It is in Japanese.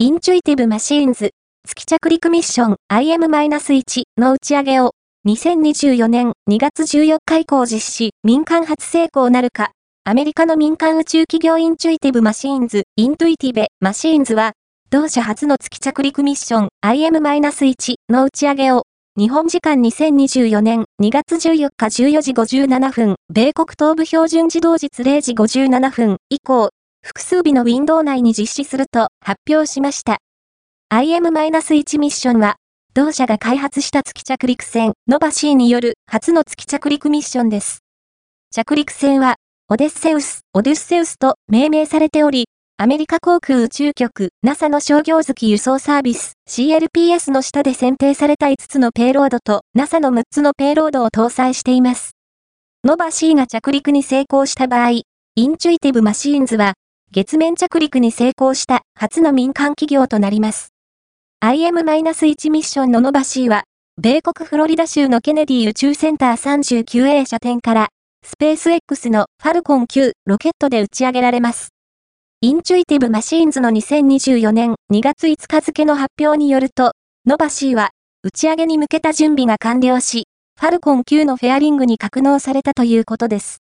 インテュイティブマシーンズ月着陸ミッション IM-1 の打ち上げを2024年2月14日以降実施。民間初成功なるか。アメリカの民間宇宙企業インテュイティブマシーンズ Intuitive Machines は同社初の月着陸ミッション IM-1 の打ち上げを日本時間2024年2月14日14時57分、米国東部標準時同日0時57分以降、複数日のウィンドウ内に実施すると発表しました。IM-1 ミッションは、同社が開発した月着陸船、ノバシーによる初の月着陸ミッションです。着陸船は、オデッセウス、オデュッセウスと命名されており、アメリカ航空宇宙局 NASA の商業月輸送サービス CLPS の下で選定された5つのペイロードと NASA の6つのペイロードを搭載しています。ノバ C が着陸に成功した場合、インテュイティブマシーンズは月面着陸に成功した初の民間企業となります。IM-1 ミッションのノバ C は、米国フロリダ州のケネディ宇宙センター 39A 射点から、スペース X のファルコン9ロケットで打ち上げられます。インテュイティブマシーンズの2024年2月5日付の発表によると、ノバ C は、打ち上げに向けた準備が完了し、ファルコン9のフェアリングに格納されたということです。